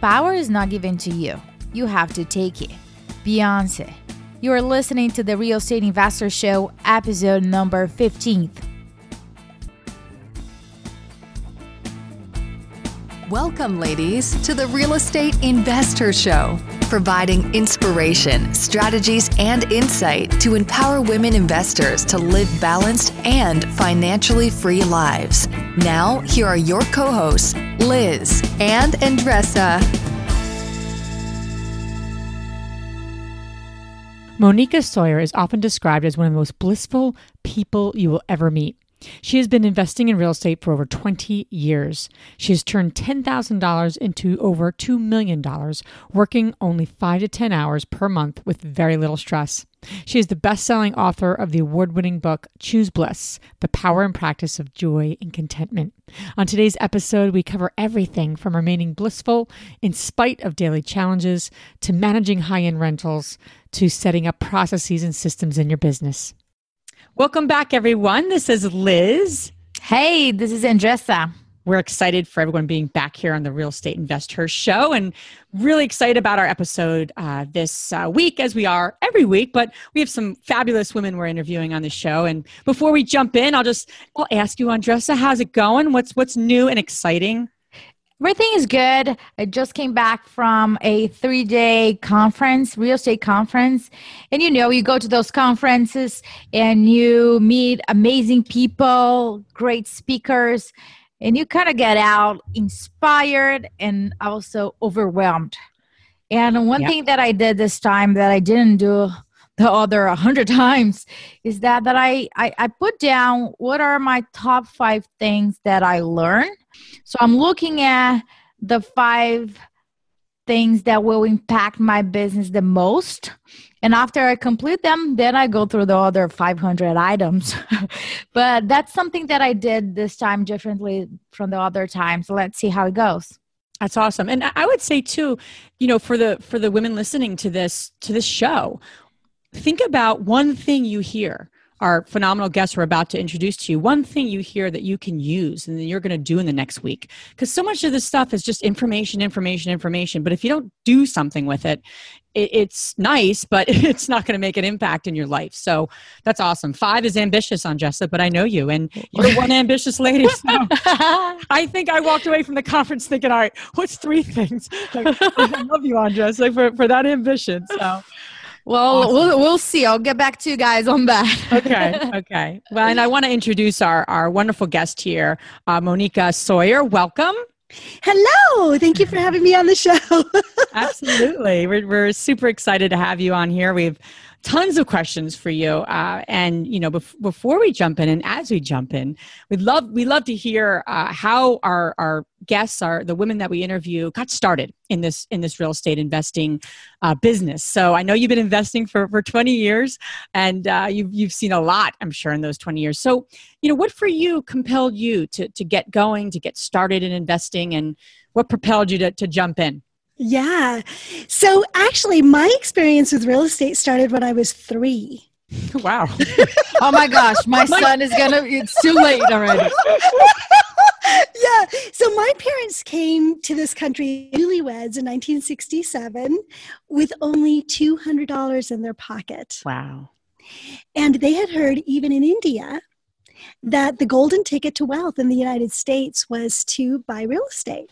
Power is not given to you, you have to take it. Beyonce. You are listening to the Real Estate Investor Show, episode number 15th. Welcome, ladies, to the Real Estate Investor Show, providing inspiration, strategies, and insight to empower women investors to live balanced and financially free lives. Now, here are your co hosts, Liz and Andressa. Moneeka Sawyer is often described as one of the most blissful people you will ever meet. She has been investing in real estate for over 20 years. She has turned $10,000 into over $2 million, working only 5 to 10 hours per month with very little stress. She is the best selling author of the award winning book Choose Bliss The Power and Practice of Joy and Contentment. On today's episode, we cover everything from remaining blissful in spite of daily challenges to managing high end rentals to setting up processes and systems in your business. Welcome back, everyone. This is Liz. Hey, this is Andressa. We're excited for everyone being back here on the Real Estate Investor Show and really excited about our episode uh, this uh, week, as we are every week. But we have some fabulous women we're interviewing on the show. And before we jump in, I'll just I'll ask you, Andressa, how's it going? What's what's new and exciting? Everything is good. I just came back from a three day conference, real estate conference. And you know, you go to those conferences and you meet amazing people, great speakers, and you kind of get out inspired and also overwhelmed. And one thing that I did this time that I didn't do the other a hundred times is that that I, I I put down what are my top five things that I learned. So I'm looking at the five things that will impact my business the most. And after I complete them, then I go through the other 500 items. but that's something that I did this time differently from the other times. Let's see how it goes. That's awesome. And I would say too, you know, for the for the women listening to this to this show, think about one thing you hear. Our phenomenal guests we're about to introduce to you. One thing you hear that you can use and that you're going to do in the next week. Because so much of this stuff is just information information information. But if you don't do something with it, it it's nice but it's not going to make an impact in your life. So that's awesome. Five is ambitious Andressa but I know you and you're one ambitious lady so I think I walked away from the conference thinking all right what's three things? Like, I love you Andressa for, for that ambition so well, awesome. we'll we'll see. I'll get back to you guys on that. okay, okay. Well, and I want to introduce our our wonderful guest here, uh, Moneeka Sawyer. Welcome. Hello. Thank you for having me on the show. Absolutely. We're, we're super excited to have you on here. We've tons of questions for you. Uh, and you know, bef- before we jump in, and as we jump in, we'd love we love to hear uh, how our our guests, are the women that we interview, got started in this in this real estate investing uh, business. So I know you've been investing for for 20 years, and uh, you've you've seen a lot, I'm sure, in those 20 years. So you know, what for you compelled you to to get going, to get started in investing, and what propelled you to to jump in? Yeah. So actually, my experience with real estate started when I was three. Wow. oh my gosh, my son is going to, it's too late already. yeah. So my parents came to this country newlyweds in 1967 with only $200 in their pocket. Wow. And they had heard, even in India, that the golden ticket to wealth in the United States was to buy real estate.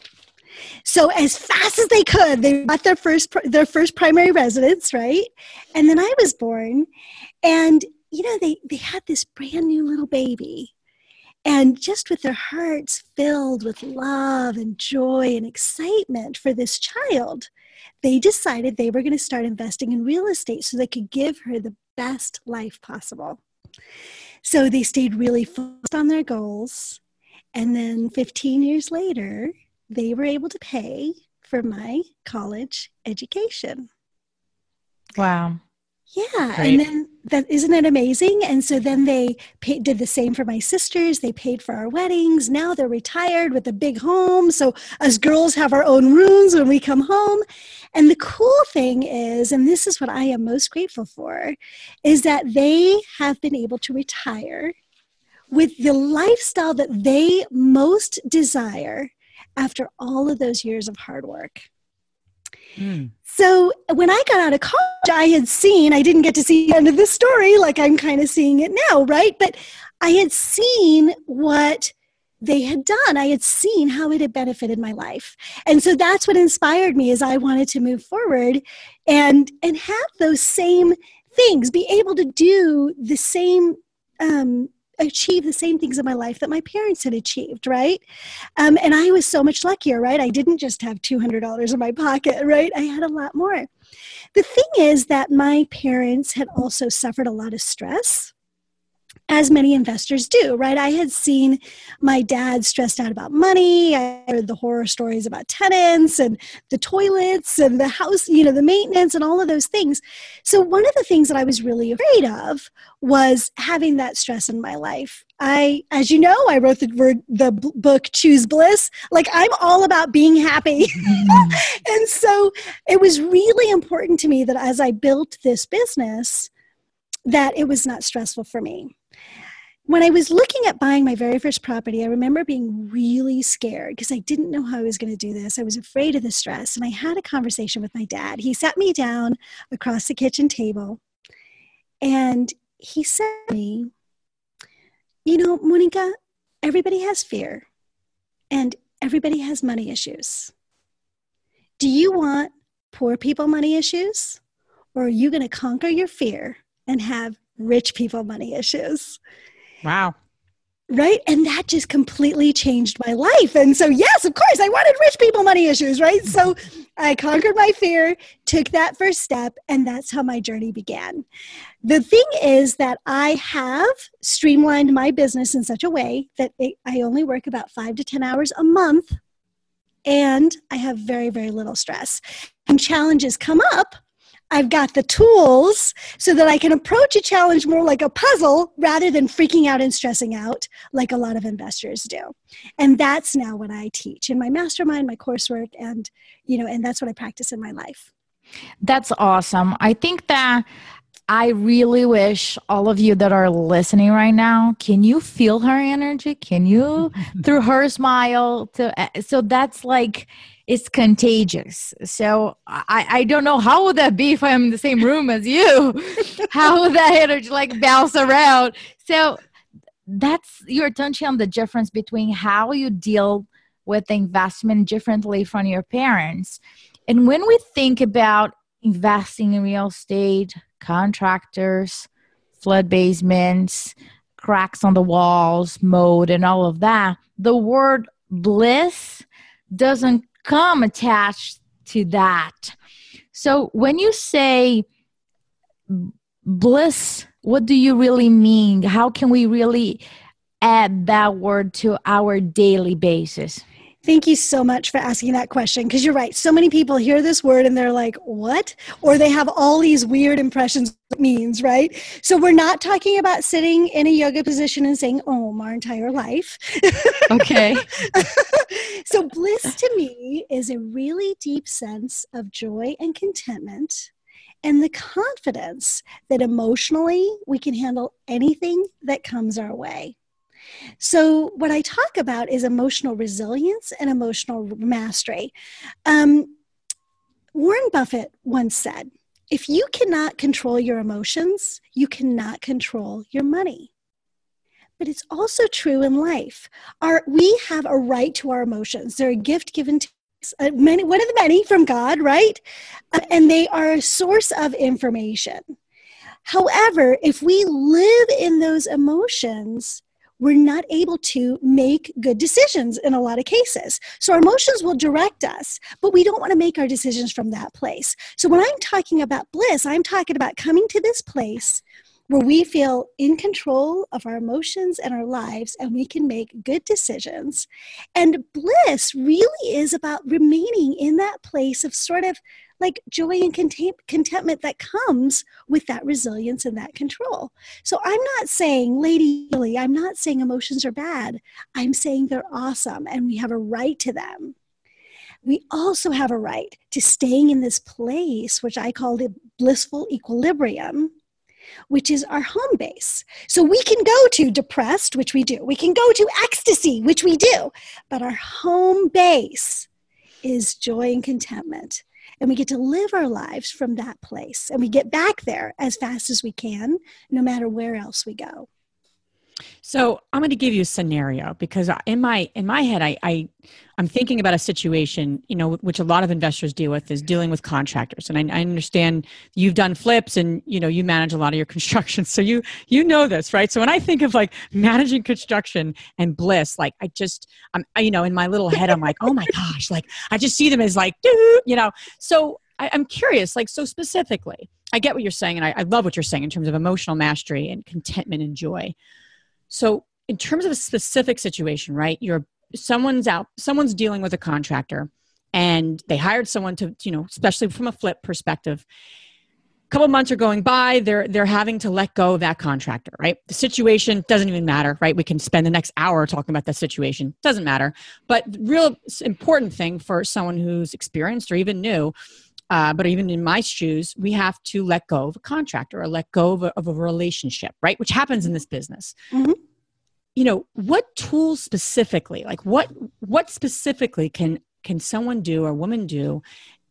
So as fast as they could, they got their first their first primary residence, right? And then I was born, and you know they they had this brand new little baby, and just with their hearts filled with love and joy and excitement for this child, they decided they were going to start investing in real estate so they could give her the best life possible. So they stayed really focused on their goals. And then 15 years later, they were able to pay for my college education. Wow. Yeah, Great. and then that isn't it amazing? And so then they paid, did the same for my sisters. They paid for our weddings. Now they're retired with a big home. So us girls have our own rooms when we come home. And the cool thing is, and this is what I am most grateful for, is that they have been able to retire with the lifestyle that they most desire after all of those years of hard work. Mm. So when I got out of college, I had seen, I didn't get to see the end of the story like I'm kind of seeing it now, right? But I had seen what they had done. I had seen how it had benefited my life. And so that's what inspired me as I wanted to move forward and and have those same things, be able to do the same um, achieve the same things in my life that my parents had achieved, right? Um, and I was so much luckier, right? I didn't just have $200 in my pocket, right? I had a lot more. The thing is that my parents had also suffered a lot of stress as many investors do, right? I had seen my dad stressed out about money. I heard the horror stories about tenants and the toilets and the house, you know, the maintenance and all of those things. So, one of the things that I was really afraid of was having that stress in my life. I, as you know, I wrote the word, the book Choose Bliss. Like I'm all about being happy. And so it was really important to me that as I built this business, that it was not stressful for me when I was looking at buying my very first property, I remember being really scared because I didn't know how I was going to do this. I was afraid of the stress. And I had a conversation with my dad. He sat me down across the kitchen table and he said to me, You know, Moneeka, everybody has fear and everybody has money issues. Do you want poor people money issues or are you going to conquer your fear and have rich people money issues? Wow. Right. And that just completely changed my life. And so, yes, of course, I wanted rich people money issues. Right. So I conquered my fear, took that first step, and that's how my journey began. The thing is that I have streamlined my business in such a way that it, I only work about five to 10 hours a month and I have very, very little stress. And challenges come up, I've got the tools so that I can approach a challenge more like a puzzle rather than freaking out and stressing out like a lot of investors do. And that's now what I teach in my mastermind, my coursework, and you know, and that's what I practice in my life. That's awesome. I think that I really wish all of you that are listening right now, can you feel her energy? Can you through her smile to eh, so that's like it's contagious. So I, I don't know how would that be if I'm in the same room as you? how would that energy like bounce around? So that's you're touching on the difference between how you deal with investment differently from your parents. And when we think about investing in real estate, contractors, flood basements, cracks on the walls, mold, and all of that, the word bliss doesn't come attached to that. So when you say bliss, what do you really mean? How can we really add that word to our daily basis? Thank you so much for asking that question because you're right. So many people hear this word and they're like, what? Or they have all these weird impressions it means, right? So we're not talking about sitting in a yoga position and saying oh, Om our entire life. Okay. so bliss to me is a really deep sense of joy and contentment and the confidence that emotionally we can handle anything that comes our way. So, what I talk about is emotional resilience and emotional mastery. Um, Warren Buffett once said, if you cannot control your emotions, you cannot control your money. But it's also true in life. Our, we have a right to our emotions. They're a gift given to us, uh, many, one of the many from God, right? Uh, and they are a source of information. However, if we live in those emotions, we're not able to make good decisions in a lot of cases. So our emotions will direct us, but we don't want to make our decisions from that place. So when I'm talking about bliss, I'm talking about coming to this place where we feel in control of our emotions and our lives and we can make good decisions. And bliss really is about remaining in that place of sort of like joy and contentment that comes with that resilience and that control. So I'm not saying, Lady Lily, I'm not saying emotions are bad. I'm saying they're awesome and we have a right to them. We also have a right to staying in this place, which I call the blissful equilibrium, which is our home base. So we can go to depressed, which we do. We can go to ecstasy, which we do. But our home base is joy and contentment and we get to live our lives from that place and we get back there as fast as we can no matter where else we go so i'm going to give you a scenario because in my in my head i, I i'm thinking about a situation you know which a lot of investors deal with is dealing with contractors. And I, I understand you've done flips and you know you manage a lot of your construction. So you you know this right? So when i think of like managing construction and bliss like i just i'm you know in my little head i'm like oh my gosh like i just see them as like you know? So I, i'm curious like so specifically I get what you're saying, and I, I, love what you're saying in terms of emotional mastery and contentment and joy. So, in terms of a specific situation, right? You're someone's out, someone's dealing with a contractor, and they hired someone to, you know, especially from a flip perspective. A couple months are going by, they're they're having to let go of that contractor, right? The situation doesn't even matter, right? We can spend the next hour talking about that situation. Doesn't matter. But real important thing for someone who's experienced or even new uh, but even in my shoes, we have to let go of a contractor or let go of a, of a relationship, right? Which happens in this business. Mm-hmm. You know, what tools specifically, like what what specifically can can someone do or woman do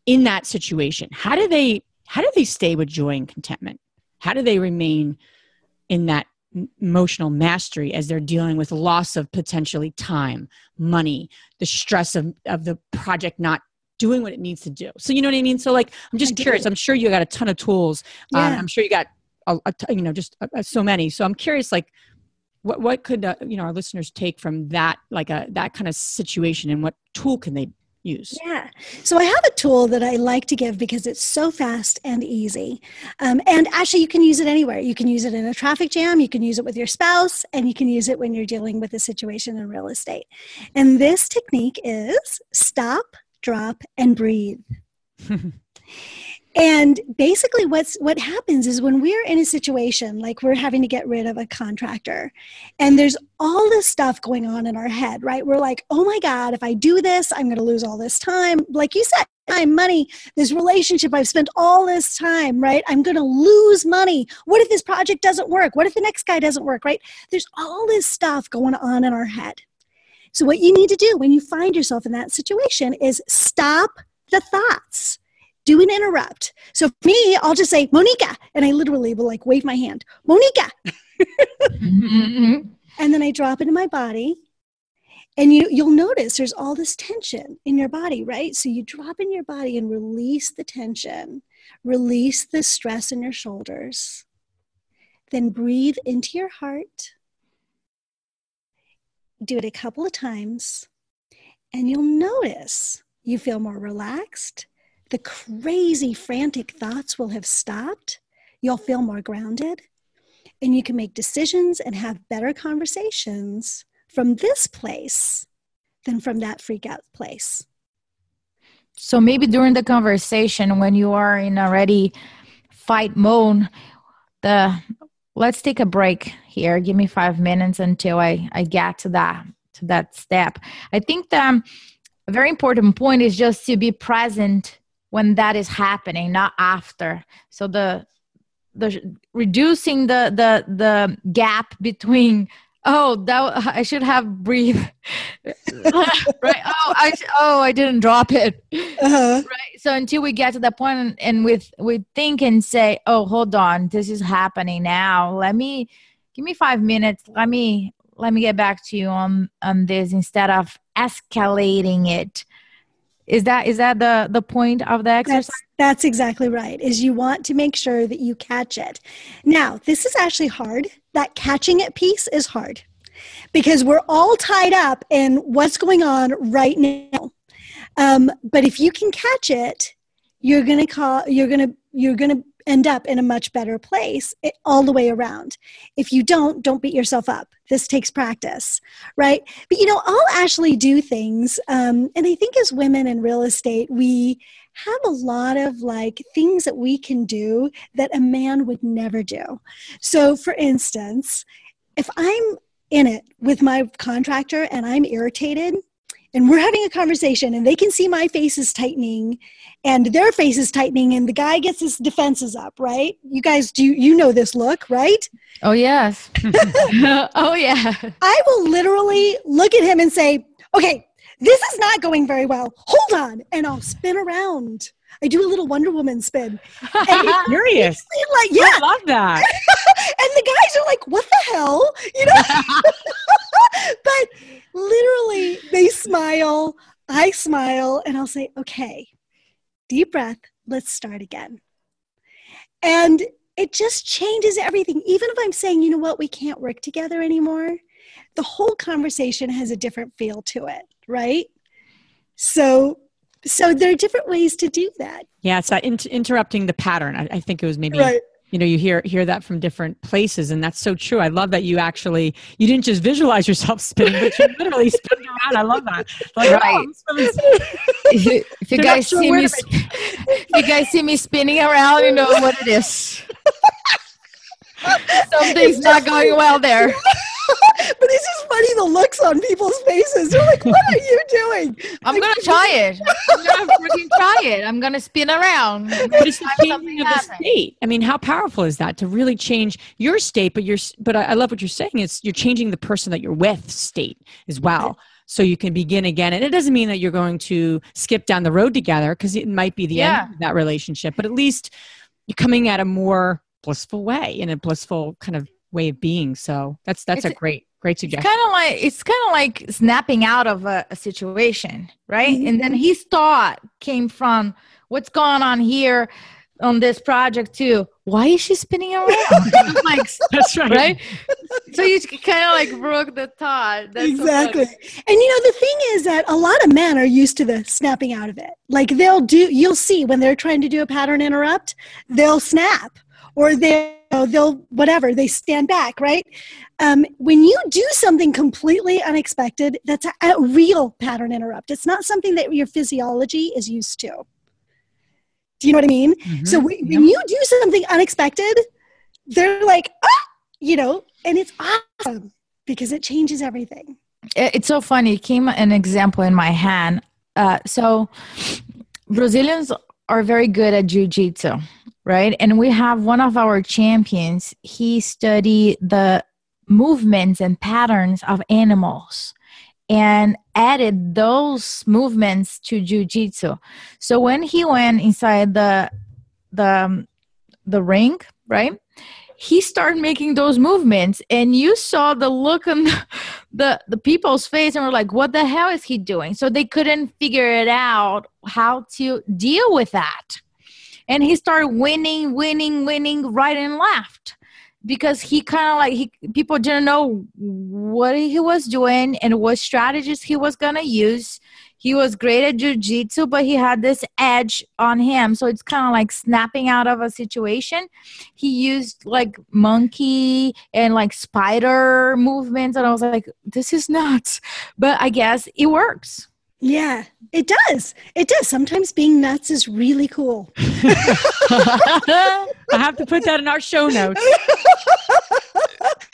in that situation? How do they how do they stay with joy and contentment? How do they remain in that emotional mastery as they're dealing with loss of potentially time, money, the stress of, of the project not doing what it needs to do. So you know what I mean? So like, I'm just curious. I'm sure you got a ton of tools. Um, yeah. Um, I'm sure you got a, a t- you know just a, a, so many. So I'm curious, like, what what could uh, you know our listeners take from that like a that kind of situation, and what tool can they use? Yeah. So I have a tool that I like to give because it's so fast and easy. Um, and actually, you can use it anywhere. You can use it in a traffic jam, you can use it with your spouse, and you can use it when you're dealing with a situation in real estate. And this technique is stop, drop, and breathe. and basically what's what happens is when we're in a situation like we're having to get rid of a contractor and there's all this stuff going on in our head right? We're like oh my god if i do this i'm going to lose all this time. Like you said time money this relationship i've spent all this time right? I'm going to lose money. What if this project doesn't work? What if the next guy doesn't work right? There's all this stuff going on in our head so, what you need to do when you find yourself in that situation is stop the thoughts. Do an interrupt. So, for me, I'll just say, Moneeka, and I literally will like wave my hand, Moneeka. Mm-hmm. and then I drop into my body. And you, you'll notice there's all this tension in your body, right? So you drop in your body and release the tension, release the stress in your shoulders. Then breathe into your heart do it a couple of times, and you'll notice you feel more relaxed. The crazy, frantic thoughts will have stopped. You'll feel more grounded, and you can make decisions and have better conversations from this place than from that freak out place. So maybe during the conversation, when you are in already fight mode, the let's take a break here. Give me five minutes until i i get to that to that step. I think the um, a very important point is just to be present when that is happening not after. So the the reducing the the the gap between oh that i should have breathed right? Oh i oh i didn't drop it. Uh-huh. right so until we get to that point and, and with we think and say oh hold on this is happening now. Let me give me five minutes. Let me let me get back to you on on this instead of escalating it. Is that is that the the point of the exercise? that's, that's exactly right is you want to make sure that you catch it. Now this is actually hard. That catching it piece is hard because we're all tied up in what's going on right now um, but if you can catch it you're gonna call you're gonna you're gonna end up in a much better place eh, all the way around. If you don't, don't beat yourself up. This takes practice, right? But you know, I'll actually do things, um, and I think as women in real estate, we have a lot of like things that we can do that a man would never do. So, for instance, if I'm in it with my contractor and I'm irritated, and we're having a conversation and they can see my face is tightening and their face is tightening and the guy gets his defenses up right you guys do you know this look right oh yes oh yeah i will literally look at him and say okay this is not going very well. Hold on. And I'll spin around. I do a little Wonder Woman spin. And it's Curious. like, yeah. I love that. and the guys are like, what the hell? You know? But literally, they smile. I smile, and I'll say, okay, deep breath, let's start again. And it just changes everything. Even if I'm saying, you know what, we can't work together anymore, the whole conversation has a different feel to it, right? So, so there are different ways to do that. Yeah, it's that inter- interrupting the pattern. I, I, think it was maybe right you know you hear hear that from different places and that's so true. I love that you actually you didn't just visualize yourself spinning but you literally spin around. I love that. Like, oh, right. Oh, if you, if you guys see me if you guys see me spinning around you know what it is. Something's not going well there but it's just funny the looks on people's faces. They're like, "What are you doing?" I'm like, gonna try it. I'm gonna freaking try it. I'm gonna spin around. But it's the changing of the state. I mean, how powerful is that to really change your state? But you're, but I, I love what you're saying. It's you're changing the person that you're with state as well. So you can begin again, and it doesn't mean that you're going to skip down the road together because it might be the yeah. end of that relationship. But at least you're coming at a more blissful way in a blissful kind of way of being. So that's that's it's, a great great suggestion. Kind of like it's kind of like snapping out of a, a situation, right? Mm-hmm. And then his thought came from what's going on here on this project too. Why is she spinning around? like that's right. Right. so you kind of like broke the thought. That's exactly. And you know the thing is that a lot of men are used to the snapping out of it. Like they'll do. You'll see when they're trying to do a pattern interrupt, they'll snap or they know, they'll whatever they stand back right? Um, when you do something completely unexpected that's a, a, real pattern interrupt. It's not something that your physiology is used to. Do you know what i mean? Mm-hmm. so when, when you do something unexpected they're like ah! you know and it's awesome because it changes everything. It's so funny. It came an example in my hand. Uh, so brazilians are very good at jiu-jitsu right? And we have one of our champions, he studied the movements and patterns of animals and added those movements to jiu-jitsu. So when he went inside the the um, the ring, right? He started making those movements and you saw the look on the, the, the people's face and were like, what the hell is he doing? So they couldn't figure it out how to deal with that and he started winning, winning, winning right and left because he kind of like he people didn't know what he was doing and what strategies he was gonna use. He was great at jujitsu, but he had this edge on him. So it's kind of like snapping out of a situation. He used like monkey and like spider movements, and I was like, this is nuts. But I guess it works. Yeah, it does. It does. Sometimes being nuts is really cool. I have to put that in our show notes.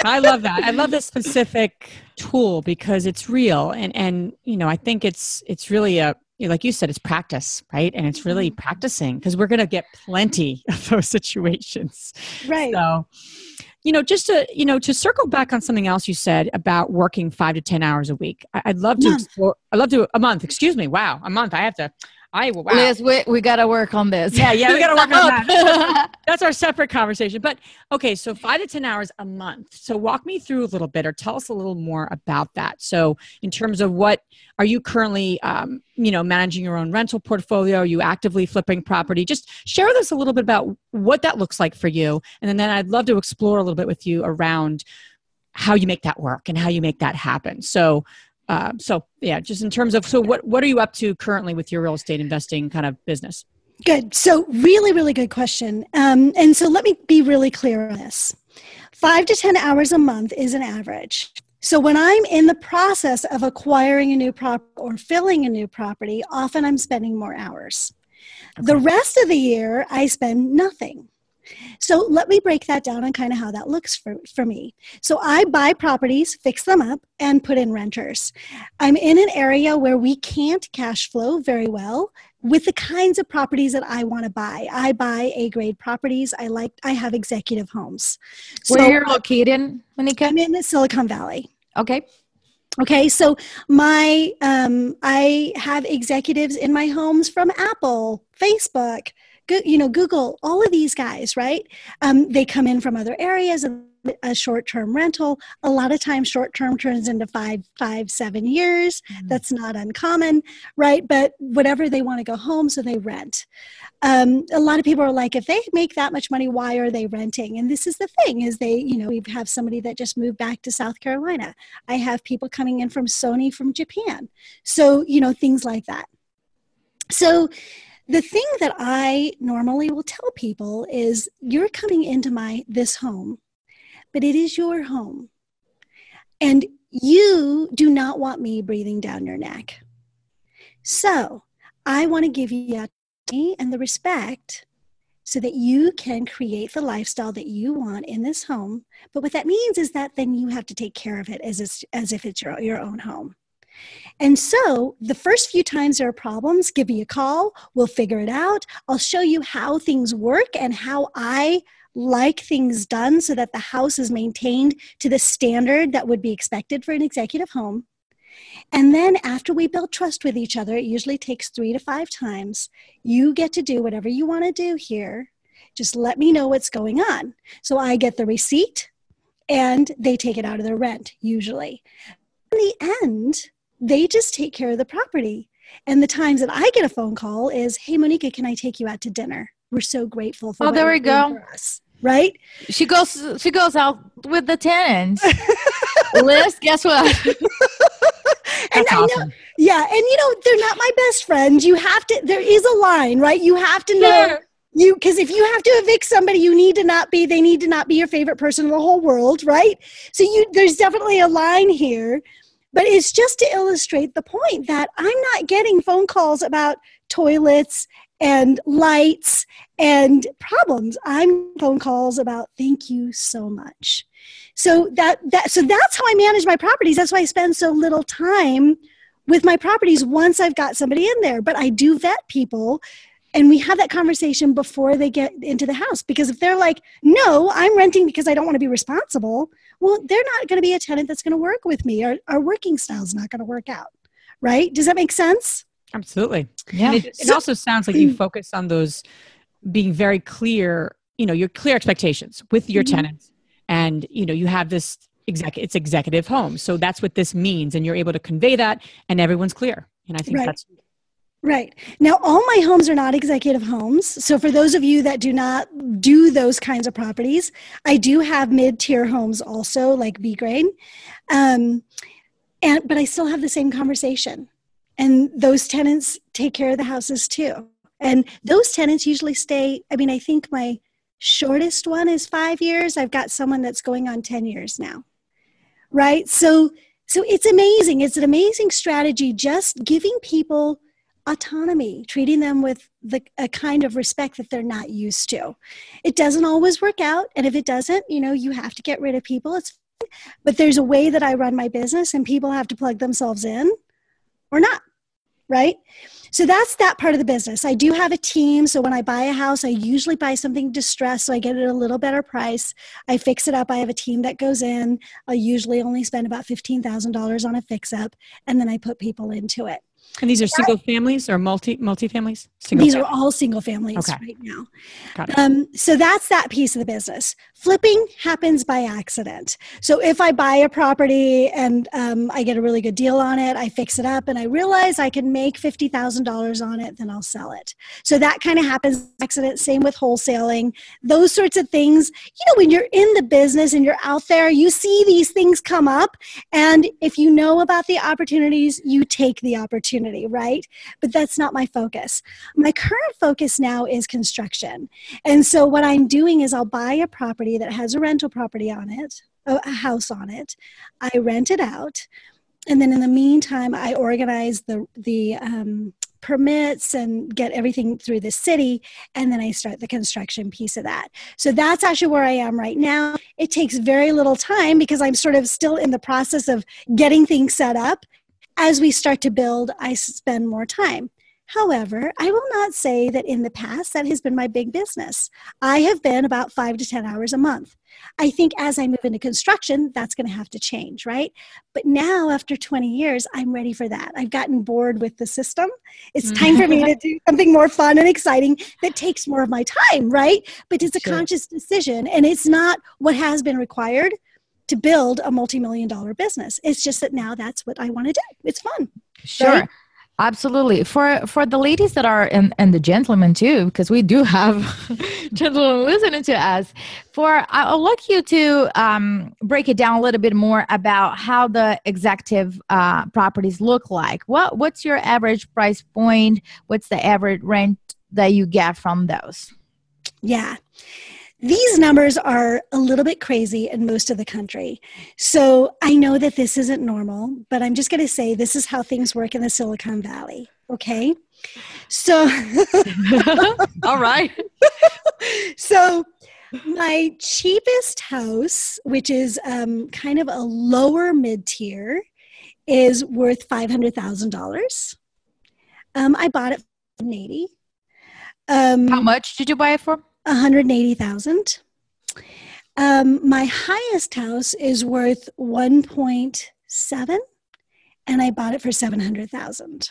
I love that. I love this specific tool because it's real and and you know, I think it's it's really a like you said it's practice, right? And it's really mm-hmm. practicing because we're going to get plenty of those situations. Right. So you know just to you know to circle back on something else you said about working five to ten hours a week I, would love to explore i'd love to a month excuse me wow a month i have to I wow. Liz, we, we got to work on this. Yeah, yeah, we got to work on that. That's our separate conversation. But okay, so five to 10 hours a month. So walk me through a little bit or tell us a little more about that. So, in terms of what are you currently, um, you know, managing your own rental portfolio? Are you actively flipping property? Just share with us a little bit about what that looks like for you. And then I'd love to explore a little bit with you around how you make that work and how you make that happen. So, uh, so yeah, just in terms of so what what are you up to currently with your real estate investing kind of business? Good. So really, really good question. Um, and so let me be really clear on this. Five to ten hours a month is an average. So when I'm in the process of acquiring a new property or filling a new property, often I'm spending more hours. Okay. The rest of the year, I spend nothing. So let me break that down and kind of how that looks for, for me. So I buy properties, fix them up, and put in renters. I'm in an area where we can't cash flow very well with the kinds of properties that I want to buy. I buy A grade properties. I like I have executive homes. Where so, you're located, Moneeka? I'm in the Silicon Valley. Okay. Okay, so my um, I have executives in my homes from Apple, Facebook, you know, Google, all of these guys, right? Um, they come in from other areas a short-term rental. A lot of times, short-term turns into five, five, seven years. Mm-hmm. That's not uncommon, right? But whatever they want to go home, so they rent. Um, a lot of people are like, if they make that much money, why are they renting? And this is the thing: is they, you know, we have somebody that just moved back to South Carolina. I have people coming in from Sony from Japan. So you know, things like that. So the thing that I normally will tell people is you're coming into my this home, but it is your home. And you do not want me breathing down your neck. So I want to give you and the respect so that you can create the lifestyle that you want in this home. But what that means is that then you have to take care of it as, as if it's your, your own home. And so the first few times there are problems, give me a call. We'll figure it out. I'll show you how things work and how I like things done so that the house is maintained to the standard that would be expected for an executive home. And then after we build trust with each other, it usually takes three to five times. You get to do whatever you want to do here. Just let me know what's going on. So I get the receipt and they take it out of their rent, usually. In the end, they just take care of the property. And the times that I get a phone call is, "Hey, Moneeka, can I take you out to dinner? We're so grateful for." Oh, there we go. Us. Right? She goes. She goes out with the tenants. Liz, guess what? and I awesome. know, yeah, and you know they're not my best friends. You have to. There is a line, right? You have to know. Sure. You because if you have to evict somebody, you need to not be. They need to not be your favorite person in the whole world, right? So you there's definitely a line here but it's just to illustrate the point that I'm not getting phone calls about toilets and lights and problems. I'm phone calls about thank you so much. So that that so that's how I manage my properties. That's why I spend so little time with my properties once I've got somebody in there. But I do vet people and we have that conversation before they get into the house because if they're like no i'm renting because i don't want to be responsible well they're not going to be a tenant that's going to work with me. Our, our working style is not going to work out right? Does that make sense? Absolutely. Yeah. It, it so, also sounds like you focus on those being very clear you know your clear expectations with your mm-hmm. tenants. And you know you have this exec it's executive home. So that's what this means and you're able to convey that and everyone's clear. And i think right. that's Right. Now, all my homes are not executive homes. So, for those of you that do not do those kinds of properties, I do have mid tier homes also, like B grade. Um, and, but I still have the same conversation. And those tenants take care of the houses too. And those tenants usually stay, I mean, I think my shortest one is five years. I've got someone that's going on 10 years now. Right. So, so it's amazing. It's an amazing strategy just giving people autonomy, treating them with the, a kind of respect that they're not used to. It doesn't always work out. And if it doesn't, you know, you have to get rid of people. It's fine. But there's a way that I run my business and people have to plug themselves in or not, right? So that's that part of the business. I do have a team. So when I buy a house, I usually buy something distressed so I get it a little better price. I fix it up. I have a team that goes in. I usually only spend about $15,000 on a fix up and then I put people into it. And these are single families or multi multi families? Single these family. are all single families okay. right now. Got it. Um, so that's that piece of the business. Flipping happens by accident. So if I buy a property and um, I get a really good deal on it, I fix it up, and I realize I can make fifty thousand dollars on it, then I'll sell it. So that kind of happens by accident. Same with wholesaling. Those sorts of things. You know, when you're in the business and you're out there, you see these things come up, and if you know about the opportunities, you take the opportunity opportunity, right? But that's not my focus. My current focus now is construction. And so what I'm doing is I'll buy a property that has a rental property on it, a house on it. I rent it out. And then in the meantime, I organize the, the, um, permits and get everything through the city and then i start the construction piece of that so that's actually where i am right now it takes very little time because i'm sort of still in the process of getting things set up as we start to build, I spend more time. However, I will not say that in the past that has been my big business. I have been about five to 10 hours a month. I think as I move into construction, that's going to have to change, right? But now, after 20 years, I'm ready for that. I've gotten bored with the system. It's mm. time for me to do something more fun and exciting that takes more of my time, right? But it's a sure. conscious decision, and it's not what has been required to build a multi-million dollar business. It's just that now that's what I want to do. It's fun. Sure. Right? Absolutely. For for the ladies that are and, and the gentlemen too, because we do have gentlemen listening to us. For I'll like you to um, break it down a little bit more about how the executive uh, properties look like. What what's your average price point? What's the average rent that you get from those? Yeah. These numbers are a little bit crazy in most of the country. So I know that this isn't normal, but I'm just going to say this is how things work in the Silicon Valley. Okay. So, all right. so, my cheapest house, which is um, kind of a lower mid tier, is worth $500,000. Um, I bought it for 80. Um, How much did you buy it for? 180,000. Um, my highest house is worth 1.7 and I bought it for 700,000.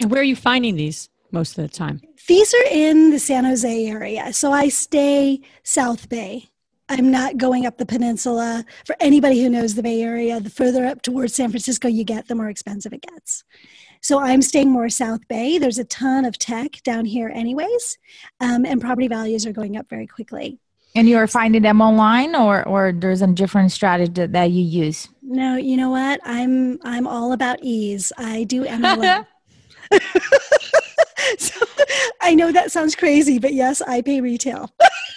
And where are you finding these most of the time? These are in the San Jose area. So I stay South Bay. I'm not going up the peninsula. For anybody who knows the Bay Area, the further up towards San Francisco you get, the more expensive it gets. So I'm staying more South Bay. There's a ton of tech down here, anyways, um, and property values are going up very quickly. And you are finding them online, or or there's a different strategy that, that you use? No, you know what? I'm I'm all about ease. I do MLS. so, I know that sounds crazy, but yes, I pay retail.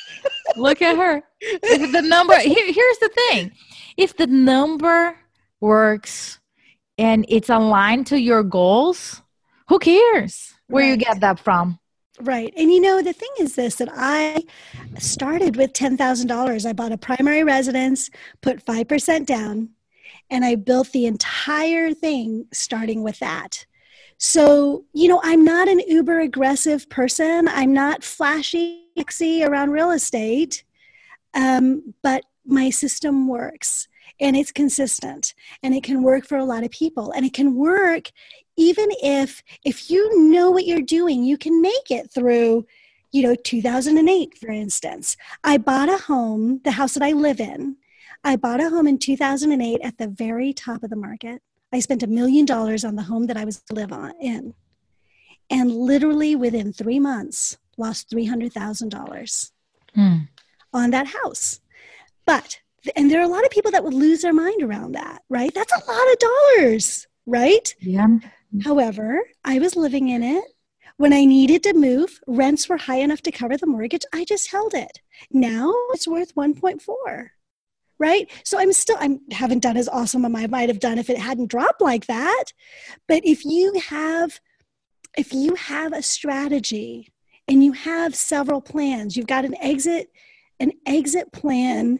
Look at her. The number here, here's the thing. If the number works and it's aligned to your goals, who cares where right. you get that from? Right. And you know, the thing is this that I started with $10,000. I bought a primary residence, put 5% down, and I built the entire thing starting with that. So, you know, I'm not an uber aggressive person. I'm not flashy sexy around real estate, um, but my system works and it's consistent and it can work for a lot of people and it can work even if if you know what you're doing you can make it through you know 2008 for instance. I bought a home the house that i live in. I bought a home in 2008 at the very top of the market. I spent a million dollars on the home that i was to live on in. And literally within three months lost $300000 hmm. on that house. But and there are a lot of people that would lose their mind around that, right? That's a lot of dollars, right? Yeah. Mm-hmm. However, I was living in it. When I needed to move, rents were high enough to cover the mortgage. I just held it. Now it's worth 1.4 right so i'm still i haven't done as awesome as i might have done if it hadn't dropped like that but if you have if you have a strategy and you have several plans you've got an exit an exit plan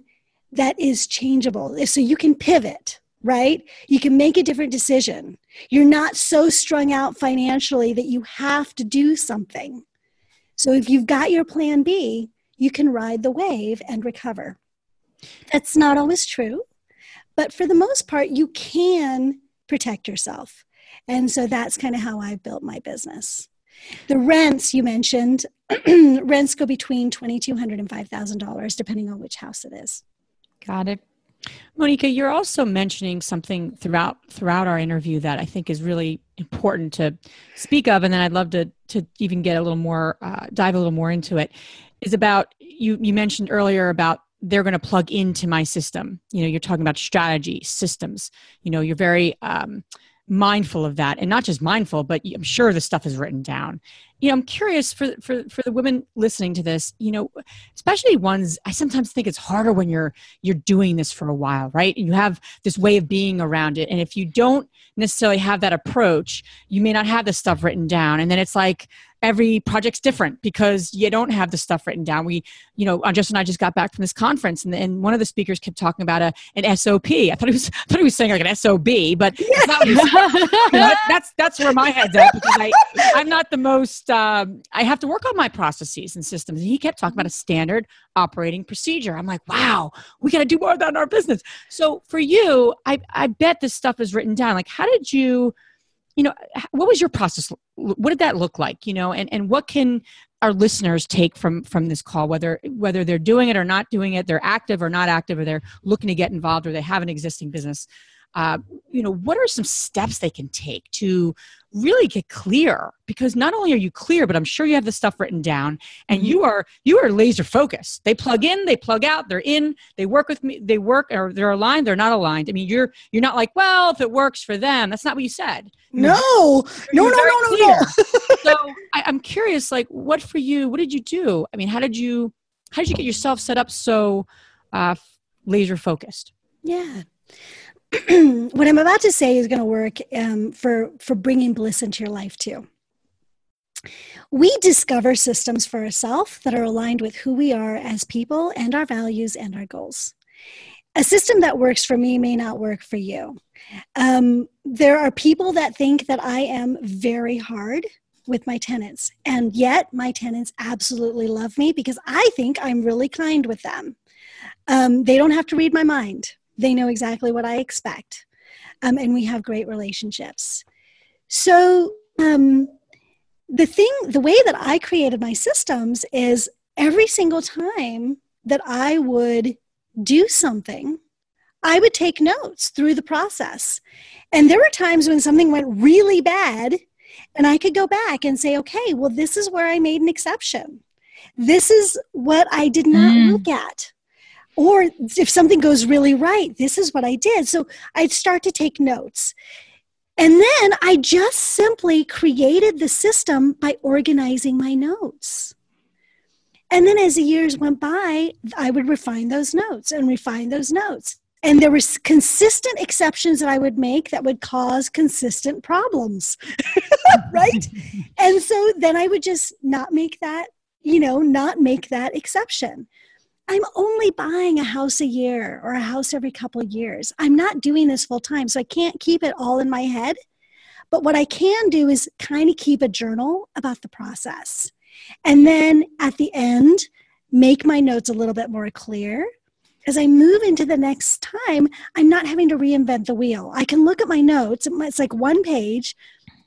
that is changeable. So you can pivot, right? You can make a different decision. You're not so strung out financially that you have to do something. So if you've got your plan B, you can ride the wave and recover. That's not always true, but for the most part, you can protect yourself. And so that's kind of how I've built my business. The rents you mentioned, rents go between $2,200 and $5,000, depending on which house it is. Got it. Moneeka, you're also mentioning something throughout throughout our interview that I think is really important to speak of, and then I'd love to to even get a little more uh, dive a little more into it. Is about you you mentioned earlier about they're going to plug into my system. You know, you're talking about strategy, systems. You know, you're very um, mindful of that, and not just mindful, but I'm sure the stuff is written down. you know, I'm curious for for for the women listening to this, you know, especially ones I sometimes think it's harder when you're you're doing this for a while, right? And you have this way of being around it. And if you don't necessarily have that approach, you may not have the stuff written down. And then it's like every project's different because you don't have the stuff written down. We, you know, Justin and I just got back from this conference, and, and one of the speakers kept talking about a, an SOP. I thought he was, I thought he was saying like an SOB, but yeah. you know, that's that's where my head's at because I, I'm not the most. Um, I have to work on my processes and systems. And he kept talking about a standard operating procedure. I'm like, wow, we got to do more of that in our business. So for you, I, I bet this stuff is written down. Like, how did you? You know what was your process what did that look like you know and and what can our listeners take from from this call whether whether they're doing it or not doing it they're active or not active or they're looking to get involved or they have an existing business uh, you know what are some steps they can take to really get clear? Because not only are you clear but i'm sure you have the stuff written down and mm-hmm. you are you are laser focused. They plug in they plug out they're in they work with me they work or they're aligned they're not aligned. I mean you're you're not like well if it works for them that's not what you said. No. No no no no no so I, i'm curious like what for you what did you do? I mean how did you how did you get yourself set up so uh laser focused? Yeah what I'm about to say is going to work um, for for bringing bliss into your life too. We discover systems for ourselves that are aligned with who we are as people and our values and our goals. A system that works for me may not work for you. Um, there are people that think that I am very hard with my tenants, and yet my tenants absolutely love me because I think I'm really kind with them. Um, they don't have to read my mind they know exactly what I expect. Um, and we have great relationships. So, um, the thing, the way that I created my systems is every single time that I would do something, I would take notes through the process. And there were times when something went really bad, and I could go back and say, okay, well, this is where I made an exception. This is what I did not mm. look at or if something goes really right, this is what I did. So I'd start to take notes. And then I just simply created the system by organizing my notes. And then as the years went by, I would refine those notes and refine those notes. And there were consistent exceptions that I would make that would cause consistent problems, right? and so then I would just not make that, you know, not make that exception. I'm only buying a house a year or a house every couple of years. I'm not doing this full time, so I can't keep it all in my head. But what I can do is kind of keep a journal about the process. And then at the end, make my notes a little bit more clear. As I move into the next time, I'm not having to reinvent the wheel. I can look at my notes, it's like one page,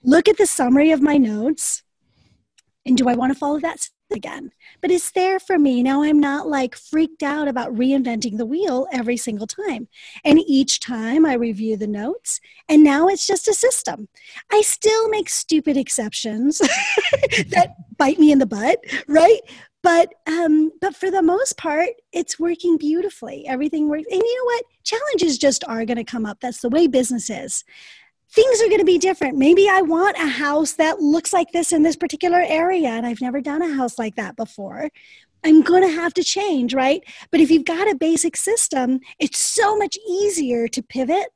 look at the summary of my notes, and do I want to follow that again. But it's there for me. Now I'm not like freaked out about reinventing the wheel every single time. And each time I review the notes, and now it's just a system. I still make stupid exceptions that bite me in the butt, right? But um, but for the most part, it's working beautifully. Everything works. And you know what? Challenges just are going to come up. That's the way business is things are going to be different. Maybe I want a house that looks like this in this particular area, and I've never done a house like that before. I'm going to have to change, right? But if you've got a basic system, it's so much easier to pivot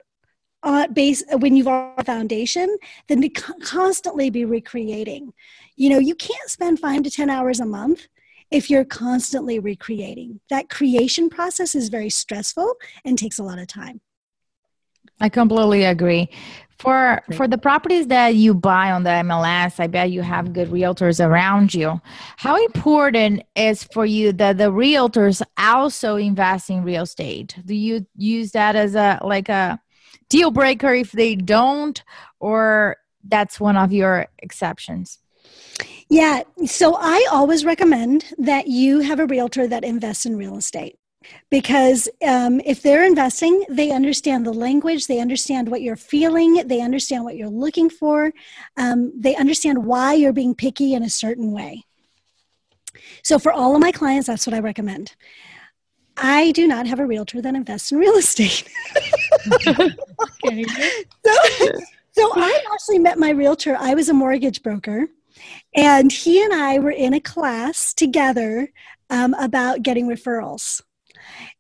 uh, base when you've got a foundation than to constantly be recreating. You know, you can't spend five to 10 hours a month if you're constantly recreating. That creation process is very stressful and takes a lot of time. I completely agree. For for the properties that you buy on the MLS, I bet you have good realtors around you. How important is for you that the realtors also invest in real estate? Do you use that as a like a deal breaker if they don't or that's one of your exceptions? Yeah, so I always recommend that you have a realtor that invests in real estate because um, if they're investing, they understand the language, they understand what you're feeling, they understand what you're looking for, um, they understand why you're being picky in a certain way. So, for all of my clients, that's what I recommend. I do not have a realtor that invests in real estate. so, so I actually met my realtor. I was a mortgage broker And he and I were in a class together um, about getting referrals.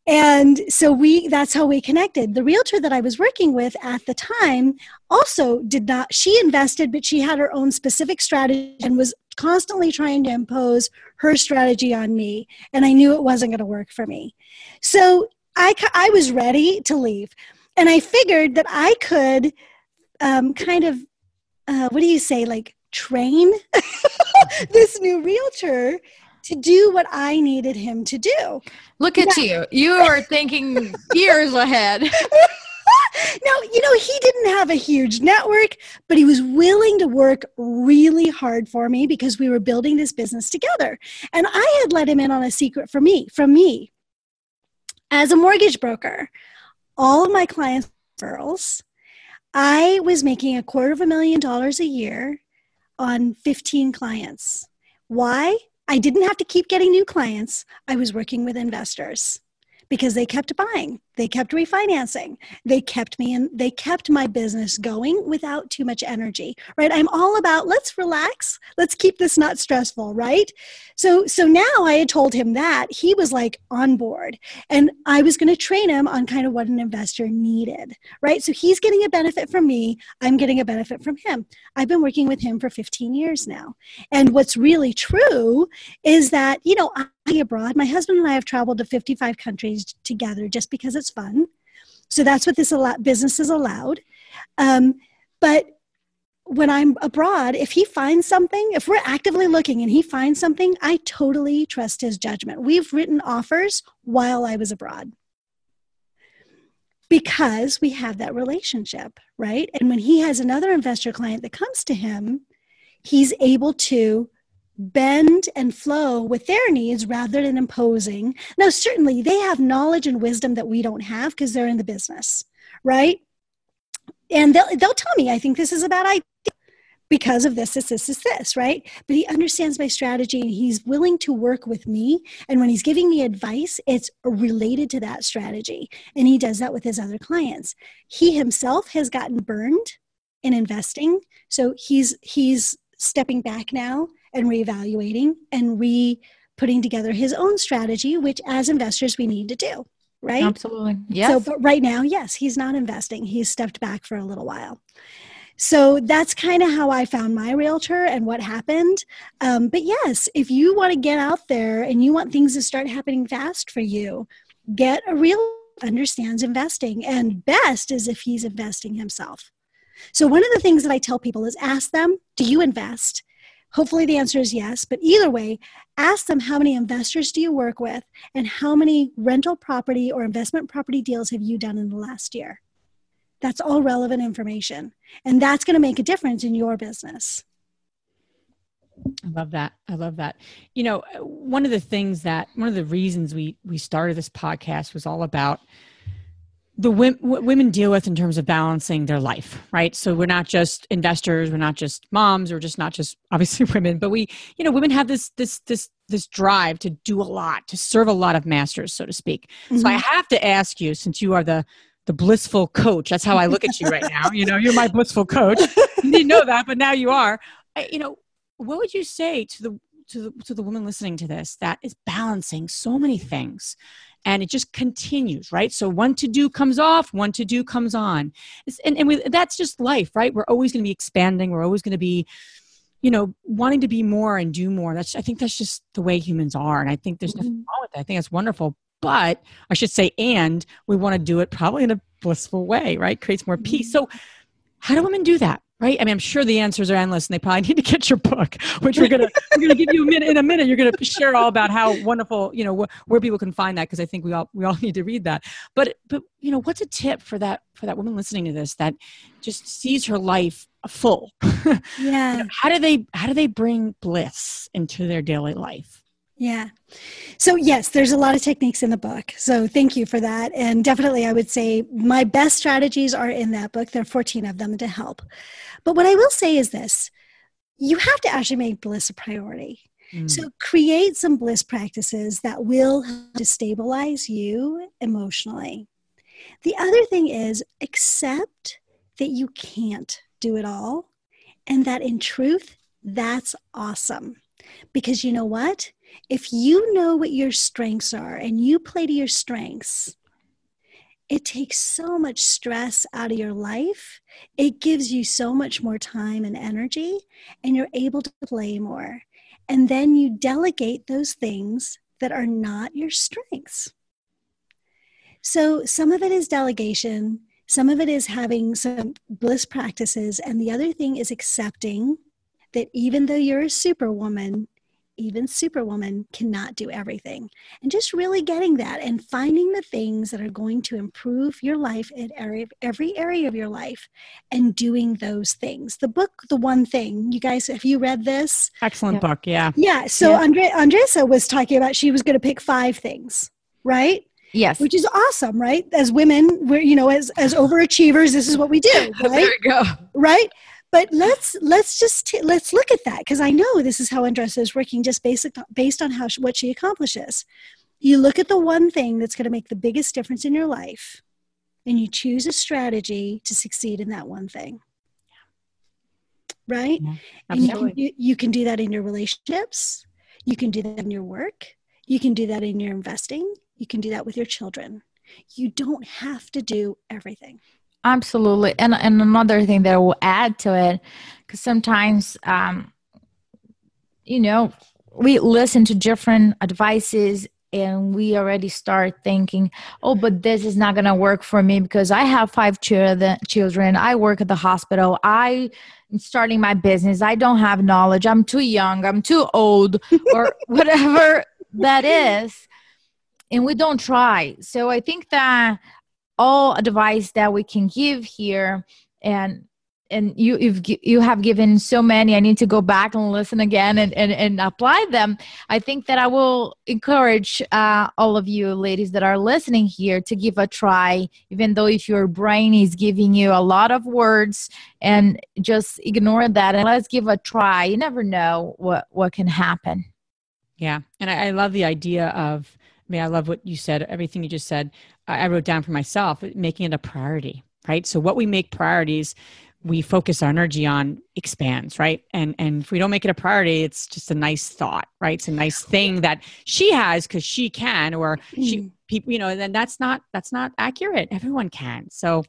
And so we that's how we connected. The realtor that I was working with at the time also did not she invested but she had her own specific strategy and was constantly trying to impose her strategy on me and I knew it wasn't going to work for me. So I I was ready to leave. And I figured that I could um, kind of uh, what do you say like train this new realtor to do what I needed him to do. Look at yeah. you. You are thinking years ahead. now, you know, he didn't have a huge network, but he was willing to work really hard for me because we were building this business together. And I had let him in on a secret for me, from me. As a mortgage broker, all of my clients girls, I was making a quarter of a million dollars a year on 15 clients. Why? I didn't have to keep getting new clients. I was working with investors because they kept buying they kept refinancing. They kept me and they kept my business going without too much energy right? I'm all about let's relax. Let's keep this not stressful right? So so now i had told him that he was like on board and i was going to train him on kind of what an investor needed right? So he's getting a benefit from me i'm getting a benefit from him. I've been working with him for 15 years now and what's really true is that you know I abroad. My husband and I have traveled to 55 countries together just because it's fun. So that's what this business is allowed. Um, but when I'm abroad, if he finds something, if we're actively looking and he finds something, I totally trust his judgment. We've written offers while I was abroad because we have that relationship, right? And when he has another investor client that comes to him, he's able to bend and flow with their needs rather than imposing. Now, certainly they have knowledge and wisdom that we don't have because they're in the business, right? And they'll, they'll tell me, I think this is a bad idea because of this, this, this, this, this, right? But he understands my strategy and he's willing to work with me. And when he's giving me advice, it's related to that strategy. And he does that with his other clients. He himself has gotten burned in investing. So he's he's stepping back now and reevaluating and re putting together his own strategy, which as investors we need to do. Right? Absolutely. Yes. So, but right now, yes, he's not investing. He's stepped back for a little while. So that's kind of how I found my realtor and what happened. Um, but yes, if you want to get out there and you want things to start happening fast for you, get a real understands investing and best is if he's investing himself. So one of the things that I tell people is ask them, do you invest? Hopefully, the answer is yes. But either way, ask them how many investors do you work with and how many rental property or investment property deals have you done in the last year? That's all relevant information. And that's going to make a difference in your business. I love that. I love that. You know, one of the things that one of the reasons we we started this podcast was all about the w- women deal with in terms of balancing their life, right? So we're not just investors, we're not just moms, we're just not just obviously women, but we, you know, women have this this this this drive to do a lot, to serve a lot of masters, so to speak. Mm-hmm. So I mm-hmm. have to ask you, since you are the the blissful coach, that's how I look at you right now. You know, you're my blissful coach. You didn't know that, but now you are. I, you know, what would you say to the to the to the woman listening to this that is balancing so many things and it just continues right? So one to do comes off one to do comes on. And, and we, that's just life right? We're always going to be expanding. We're always going to be you know wanting to be more and do more. That's i think that's just the way humans are and i think there's nothing mm-hmm. wrong with that. I think that's wonderful. But i should say and we want to do it probably in a blissful way right? Creates more peace. Mm-hmm. so how do women do that right? I mean, I'm sure the answers are endless, and they probably need to get your book, which we're gonna we're gonna give you a minute in a minute. You're gonna share all about how wonderful, you know, wh- where people can find that because I think we all we all need to read that. But but you know, what's a tip for that for that woman listening to this that just sees her life full? Yeah. you know, how do they how do they bring bliss into their daily life? Yeah. So, yes, there's a lot of techniques in the book. So, thank you for that. And definitely, I would say my best strategies are in that book. There are 14 of them to help. But what I will say is this you have to actually make bliss a priority. Mm. So, create some bliss practices that will help to stabilize you emotionally. The other thing is accept that you can't do it all and that in truth, that's awesome. Because you know what? If you know what your strengths are and you play to your strengths, it takes so much stress out of your life. It gives you so much more time and energy, and you're able to play more. And then you delegate those things that are not your strengths. So, some of it is delegation, some of it is having some bliss practices, and the other thing is accepting that even though you're a superwoman, even superwoman cannot do everything and just really getting that and finding the things that are going to improve your life in every, every area of your life and doing those things the book the one thing you guys have you read this excellent yeah. book yeah yeah so yeah. Andre, andressa was talking about she was going to pick five things right Yes. Which is awesome, right? As women, we're, you know, as, as overachievers, this is what we do, right? there we go. Right? But let's let's just t- let's look at that because I know this is how Andressa is working just basic based on how what she accomplishes. You look at the one thing that's going to make the biggest difference in your life, and you choose a strategy to succeed in that one thing. Right? Yeah, and you can, you, you can do that in your relationships. You can do that in your work. You can do that in your investing. You can do that with your children. You don't have to do everything. Absolutely. And, and another thing that I will add to it, because sometimes, um, you know, we listen to different advices and we already start thinking, oh, but this is not going to work for me because I have five children, children. I work at the hospital. I am starting my business. I don't have knowledge. I'm too young. I'm too old, or whatever that is. And we don't try. So I think that all advice that we can give here. And and you you've you have given so many. I need to go back and listen again and and, and apply them. I think that i will encourage uh, all of you ladies that are listening here to give a try even though if your brain is giving you a lot of words and just ignore that and let's give a try. You never know what what can happen. Yeah. And i, I love the idea of I mean, I love what you said, everything you just said. I wrote down for myself, making it a priority, right? So what we make priorities, we focus our energy on expands, right? And and if we don't make it a priority, it's just a nice thought, right? It's a nice thing that she has because she can, or she mm. people, you know, and then that's not that's not accurate. Everyone can. So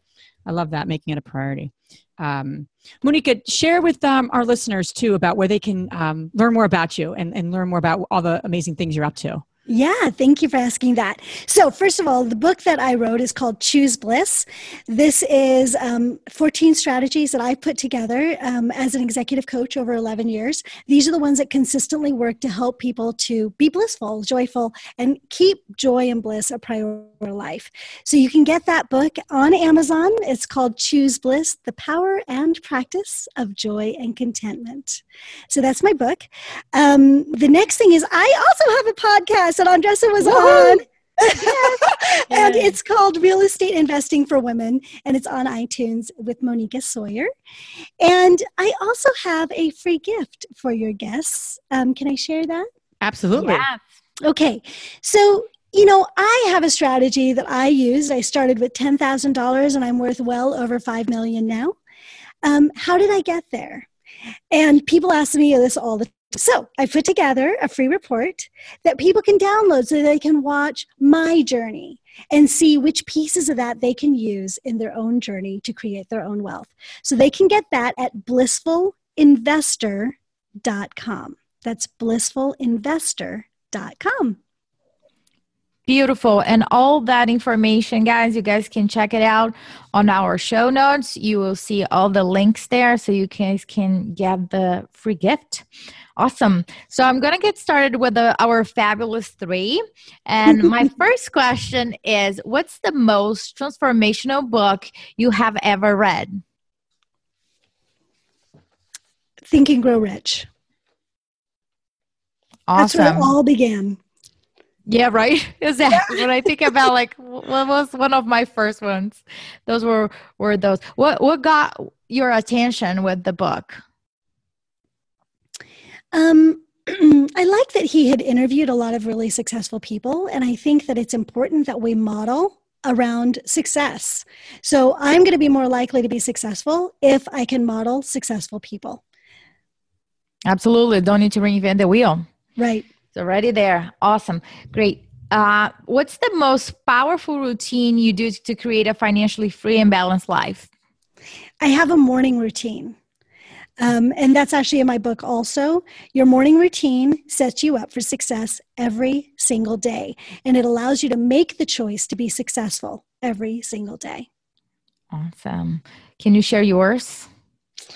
I love that, making it a priority. Um, Moneeka, share with um, our listeners too about where they can um, learn more about you and, and learn more about all the amazing things you're up to. Yeah, thank you for asking that. So, first of all, the book that I wrote is called Choose Bliss. This is um, 14 strategies that I put together um, as an executive coach over 11 years. These are the ones that consistently work to help people to be blissful, joyful, and keep joy and bliss a priority in life. So, you can get that book on Amazon. It's called Choose Bliss The Power and Practice of Joy and Contentment. So, that's my book. Um, the next thing is, I also have a podcast that Andressa was Woo-hoo! on. and it's called Real Estate Investing for Women, and it's on iTunes with Moneeka Sawyer. And I also have a free gift for your guests. Um, can I share that? Absolutely. Yeah. Okay. So, you know, I have a strategy that I used. I started with $10,000 and I'm worth well over 5 million now. Um, how did I get there? And people ask me this all the so I put together a free report that people can download so they can watch my journey and see which pieces of that they can use in their own journey to create their own wealth. So they can get that at blissfulinvestor.com. That's blissfulinvestor.com. Beautiful. And all that information, guys, you guys can check it out on our show notes. You will see all the links there so you guys can get the free gift. Awesome. So I'm going to get started with the, our fabulous three. And my first question is What's the most transformational book you have ever read? Think and Grow Rich. Awesome. That's where it all began. Yeah, right. Exactly. when I think about like what was one of my first ones, those were were those. What what got your attention with the book? Um, I like that he had interviewed a lot of really successful people, and I think that it's important that we model around success. So I'm going to be more likely to be successful if I can model successful people. Absolutely. Don't need to reinvent the wheel. Right. It's already there. Awesome. Great. Uh, what's the most powerful routine you do to create a financially free and balanced life? I have a morning routine. Um, and that's actually in my book also. Your morning routine sets you up for success every single day, and it allows you to make the choice to be successful every single day. Awesome. Can you share yours?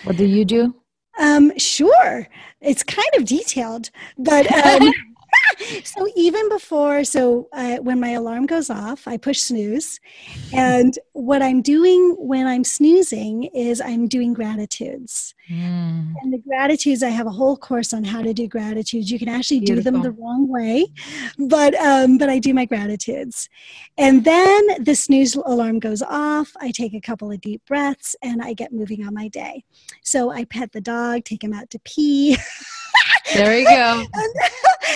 What do you do? Um, sure. It's kind of detailed, but um, so even before, so uh, when my alarm goes off, I push snooze. And what I'm doing when I'm snoozing is I'm doing gratitudes. Mm. And the gratitudes, I have a whole course on how to do gratitudes. You can actually Beautiful. do them the wrong way, but um, but I do my gratitudes. And then the snooze alarm goes off. I take a couple of deep breaths and I get moving on my day. So I pet the dog, take him out to pee. There you go. and,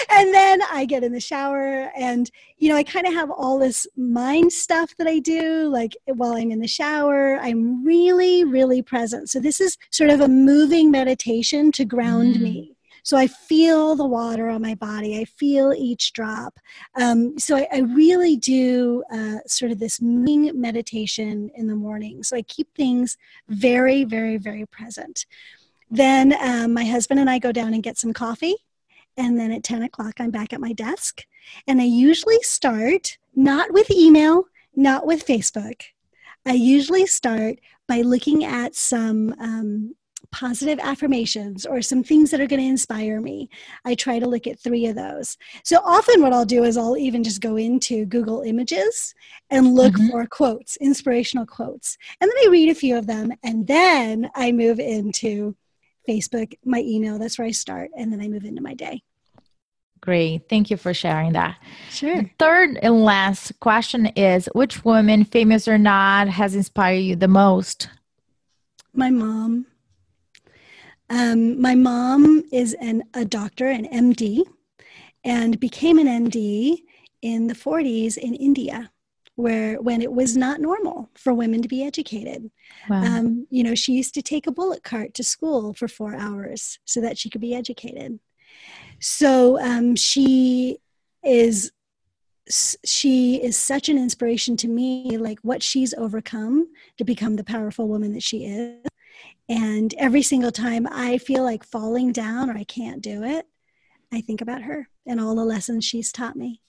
and then I get in the shower and, you know, I kind of have all this mind stuff that I do. Like while I'm in the shower, I'm really, really present. So this is sort of a moving meditation to ground mm. me. So I feel the water on my body. I feel each drop. Um, so I, I, really do uh, sort of this moving meditation in the morning. So I keep things very, very, very present. Then um, my husband and I go down and get some coffee. And then at 10 o'clock, I'm back at my desk. And I usually start not with email, not with Facebook. I usually start by looking at some um, positive affirmations or some things that are going to inspire me. I try to look at three of those. So often, what I'll do is I'll even just go into Google Images and look mm-hmm. for quotes, inspirational quotes. And then I read a few of them. And then I move into Facebook, my email. That's where I start. And then I move into my day. Great. Thank you for sharing that. Sure. The third and last question is which woman, famous or not, has inspired you the most? My mom. Um, my mom is an, a doctor, an MD, and became an MD in the 40s in India where when it was not normal for women to be educated. Wow. Um, you know, she used to take a bullock cart to school for four hours so that she could be educated. So um, she is she is such an inspiration to me like what she's overcome to become the powerful woman that she is and every single time i feel like falling down or i can't do it i think about her and all the lessons she's taught me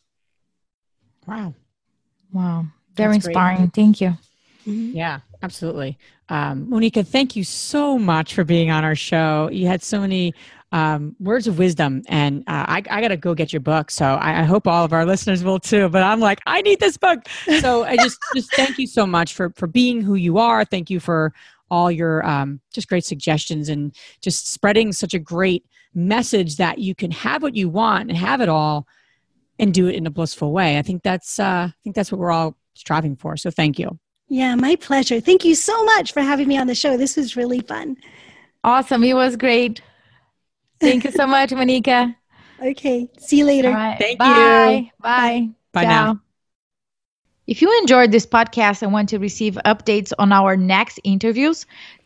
wow Wow. Very That's inspiring. Great. Thank you. Mm-hmm. Yeah, absolutely. Um, Moneeka, thank you so much for being on our show. You had so many um, words of wisdom, and uh, I, I got to go get your book. So I, I, hope all of our listeners will too. But I'm like, I need this book. So I just, just thank you so much for for being who you are. Thank you for all your um, just great suggestions and just spreading such a great message that you can have what you want and have it all and do it in a blissful way. I think that's uh, I think that's what we're all striving for. So thank you. Yeah, my pleasure. Thank you so much for having me on the show. This was really fun. Awesome. It was great. Thank you so much, Moneeka. Okay. See you later. Thank Bye. you. Bye. Bye Ciao. now. If you enjoyed this podcast and want to receive updates on our next interviews,